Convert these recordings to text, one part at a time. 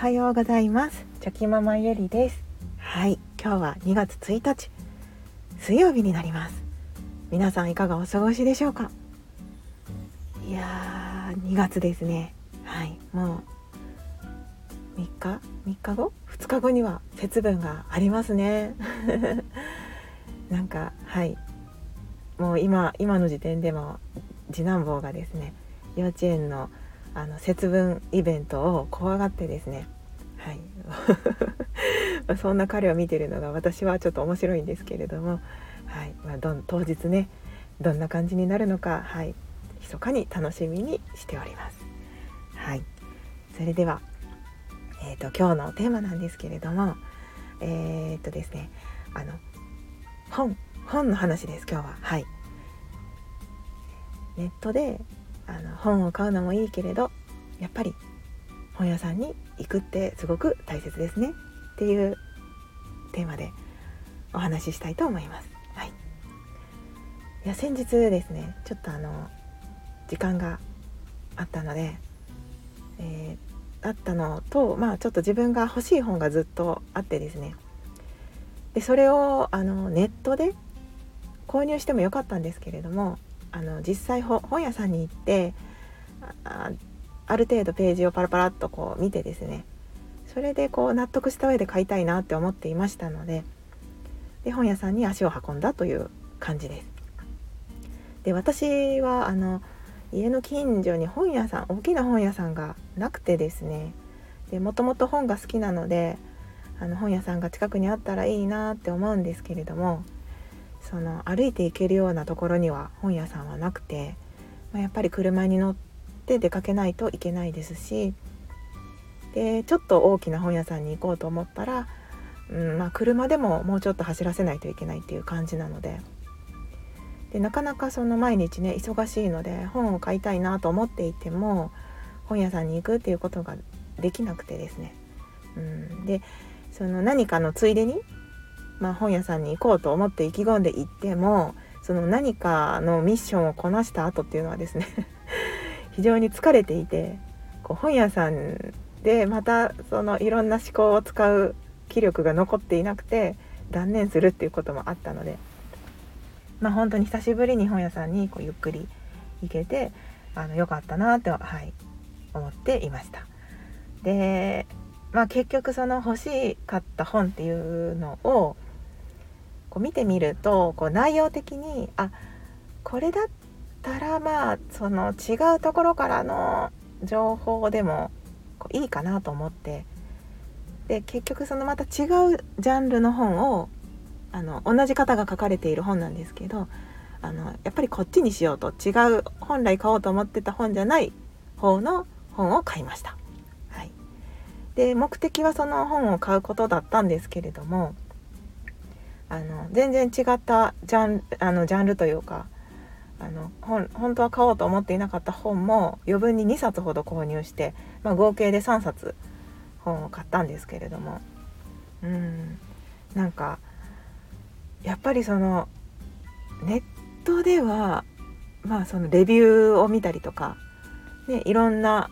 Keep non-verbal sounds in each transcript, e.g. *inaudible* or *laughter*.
はようございます。チョキママゆりです。はい今日は2月1日水曜日になります。皆さんいかがお過ごしでしょうか？いやー2月ですね。はいもう3日？3日後？2日後には節分がありますね。*laughs* なんかはい。もう今今の時点でも次男坊がですね幼稚園のあの節分イベントを怖がってですね。はい。*laughs* そんな彼を見てるのが私はちょっと面白いんですけれども、はい。まあ、どん当日ねどんな感じになるのか、はい、密かに楽しみにしております。はい、それでは、えーと、今日のテーマなんですけれども。えー、っとですねあの本本の話です今日は。はい。ネットであの本を買うのもいいけれどやっぱり本屋さんに行くってすごく大切ですね。っていうテーマでお話ししたいと思います。はい、いや先日ですねちょっとあの時間があったので、えー、あったのとまあちょっと自分が欲しい本がずっとあってですね。でそれをあのネットで購入してもよかったんですけれどもあの実際本屋さんに行ってあある程度ページをパラパラっとこう見てですねそれでこう納得した上で買いたいなって思っていましたのでで本屋さんに足を運んだという感じです。で私はあの家の近所に本屋さん大きな本屋さんがなくてですねでもともと本が好きなのであの本屋さんが近くにあったらいいなって思うんですけれどもその歩いて行けるようなところには本屋さんはなくて、まあ、やっぱり車に乗って出かけないといけないですしでちょっと大きな本屋さんに行こうと思ったら、うんまあ、車でももうちょっと走らせないといけないっていう感じなのででなかなかその毎日ね忙しいので本を買いたいなと思っていても本屋さんに行くっていうことができなくてですね。うん、でその何かのついでにまあ、本屋さんに行こうと思って意気込んで行ってもその何かのミッションをこなした後っていうのはですね *laughs* 非常に疲れていてこう本屋さんでまたそのいろんな思考を使う気力が残っていなくて断念するっていうこともあったのでまあ本当に久しぶりに本屋さんにこうゆっくり行けてあのよかったなと、はい、思っていました。でまあ結局その欲しかった本っていうのをこう見てみるとこう内容的にあこれだったらまあその違うところからの情報でもこういいかなと思ってで結局そのまた違うジャンルの本をあの同じ方が書かれている本なんですけどあのやっぱりこっちにしようと違う本来買おうと思ってた本じゃない方の本を買いました。はい、で目的はその本を買うことだったんですけれどもあの全然違ったジャンあのジャンルというかあの本本当は買おうと思っていなかった本も余分に2冊ほど購入して、まあ、合計で3冊本を買ったんですけれども。うん。なんかやっぱりそのネットではまあそのレビューを見たりとか、ね、いろんな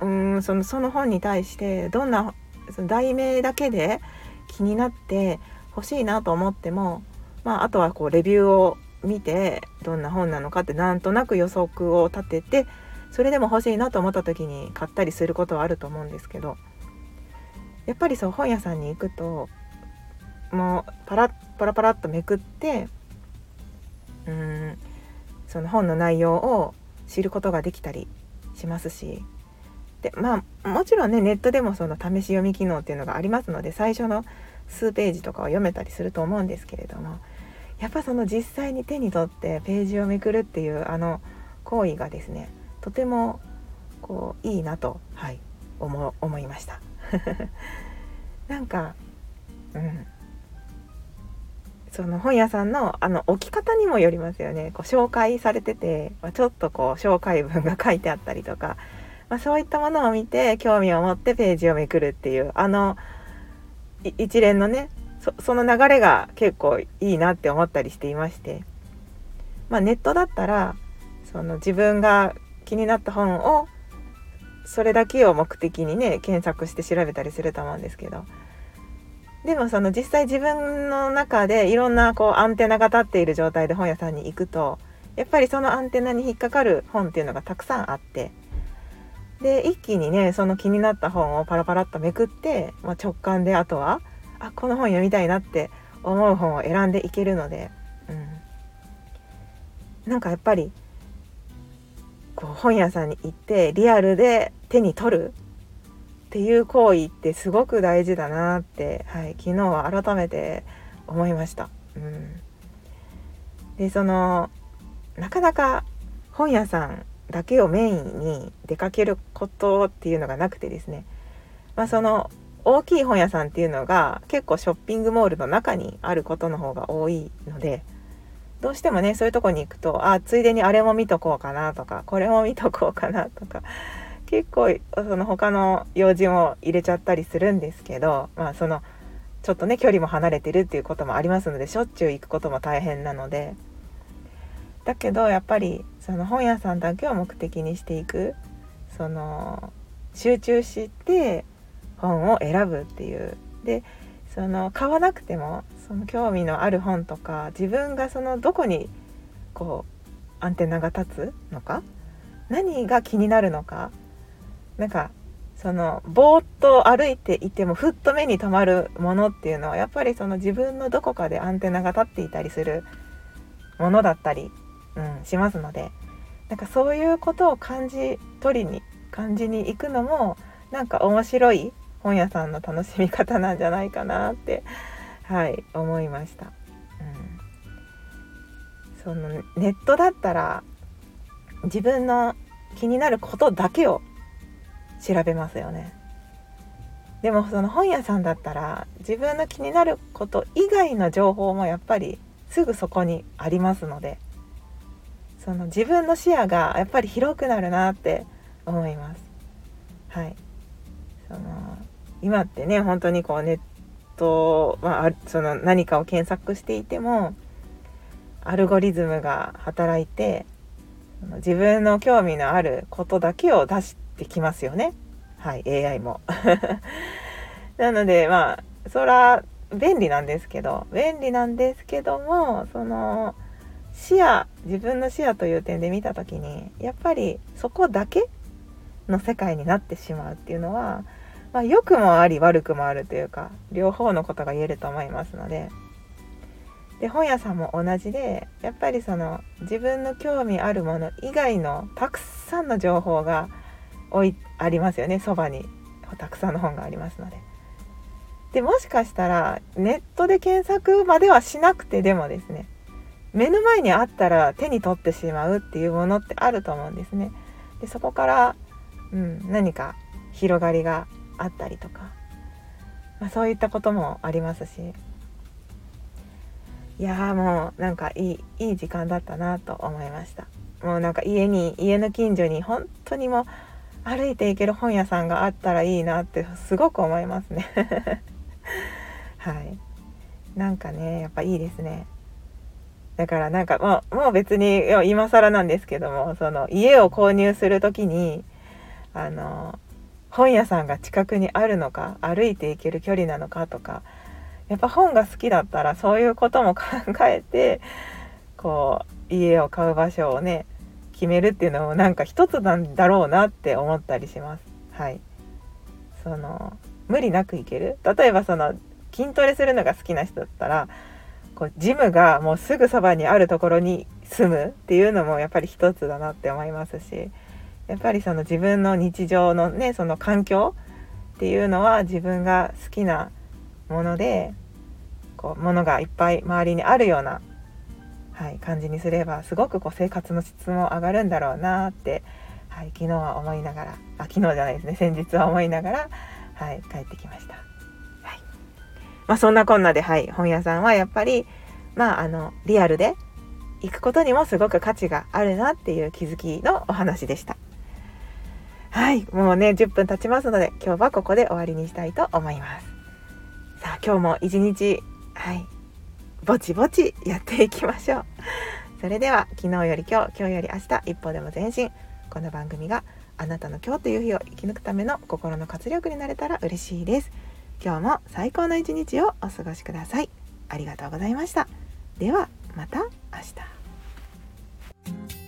うんそのその本に対してどんなその題名だけで気になって欲しいなと思っても、まあ、あとはこうレビューを見てどんな本なのかってなんとなく予測を立ててそれでも欲しいなと思った時に買ったりすることはあると思うんですけどやっぱりそう本屋さんに行くともうパラッパラパラっとめくってうんその本の内容を知ることができたりしますしでまあもちろんねネットでもその試し読み機能っていうのがありますので最初の数ページとかを読めたりすると思うんですけれどもやっぱその実際に手に取ってページをめくるっていうあの行為がですねとてもこういいなと、はい、思思いました。*laughs* なんか、うん、その本屋さんのあの置き方にもよりますよねこう紹介されてて、まあ、ちょっとこう紹介文が書いてあったりとか、まあ、そういったものを見て興味を持ってページをめくるっていうあの一連のねその流れが結構いいなって思ったりしていまして。まあネットだったらその自分が気になった本をそれだけを目的にね検索して調べたりすると思うんですけど。でもその実際自分の中でいろんなこうアンテナが立っている状態で本屋さんに行くとやっぱりそのアンテナに引っかかる本っていうのがたくさんあって。で一気にねその気になった本をパラパラっとめくって、まあ、直感であとはあこの本読みたいなって思う本を選んでいけるので、うん、なんかやっぱりこう本屋さんに行ってリアルで手に取るっていう行為ってすごく大事だなって、はい、昨日は改めて思いました。うん、でそのなかなか本屋さんだけをメインに出かけることっていうのがなくてですね、まあ、その大きい本屋さんっていうのが結構ショッピングモールの中にあることの方が多いのでどうしてもねそういうとこに行くとあついでにあれも見とこうかなとかこれも見とこうかなとか結構その他の用事も入れちゃったりするんですけどまあそのちょっとね距離も離れてるっていうこともありますのでしょっちゅう行くことも大変なのでだけどやっぱりその本屋さんだけを目的にしていくその集中して本を選ぶっていう。でその買わなくてもその興味のある本とか自分がそのどこにこうアンテナが立つのか何が気になるのかなんかそのぼーっと歩いていてもふっと目に留まるものっていうのはやっぱりその自分のどこかでアンテナが立っていたりするものだったり、うん、しますのでなんかそういうことを感じ取りに感じに行くのもなんか面白い本屋さんの楽しみ方なんじゃないかなってはい思いました。うん、そのネットだったら自分の気になることだけを調べますよね。でもその本屋さんだったら自分の気になること以外の情報もやっぱりすぐそこにありますのでその自分の視野がやっぱり広くなるなって思います。はい、その今ってね本当にこうネット、まあ、その何かを検索していてもアルゴリズムが働いて自分の興味のあることだけを出してきますよね。はい AI も。*laughs* なのでまあそら便利なんですけど便利なんですけどもその視野自分の視野という点で見た時にやっぱりそこだけの世界になってしまうっていうのはまあ、良くもあり悪くもあるというか両方のことが言えると思いますのでで本屋さんも同じでやっぱりその自分の興味あるもの以外のたくさんの情報がおいありますよねそばにたくさんの本がありますので。でもしかしたらネットで検索まではしなくてでもですね目の前にあったら手に取ってしまうっていうものってあると思うんですね。でそこから、うん、何か広がりがあったりとか、まあ、そういったこともありますし。いやもうなんかいいいい時間だったなと思いました。もうなんか家に家の近所に本当にもう歩いていける本屋さんがあったらいいなってすごく思いますね。*laughs* はい。なんかねやっぱいいですね。だからなんかもうもう別に今更なんですけどもその家を購入する時にあの本屋さんが近くにあるのか歩いて行ける距離なのかとかやっぱ本が好きだったらそういうことも考えてこう家を買う場所をね決めるっていうのもなんか一つなんだろうなって思ったりします。はい、その無理なく行ける例えばその筋トレするのが好きな人だったらこうジムがもうすぐそばにあるところに住むっていうのもやっぱり一つだなって思いますしやっぱりその自分の日常のねその環境っていうのは自分が好きなものでこうものがいっぱい周りにあるような、はい、感じにすればすごくこう生活の質も上がるんだろうなって、はい、昨日は思いながらあ昨日じゃないですね先日は思いながら、はい、帰ってきました。まあ、そんなこんなで、はい、本屋さんはやっぱり、まあ、あのリアルで行くことにもすごく価値があるなっていう気づきのお話でした。はい、もうね、10分経ちますので、今日はここで終わりにしたいと思います。さあ、今日も一日、はい、ぼちぼちやっていきましょう。それでは、昨日より今日、今日より明日、一歩でも前進。この番組があなたの今日という日を生き抜くための心の活力になれたら嬉しいです今日も最高の一日をお過ごしください。ありがとうございました。ではまた明日。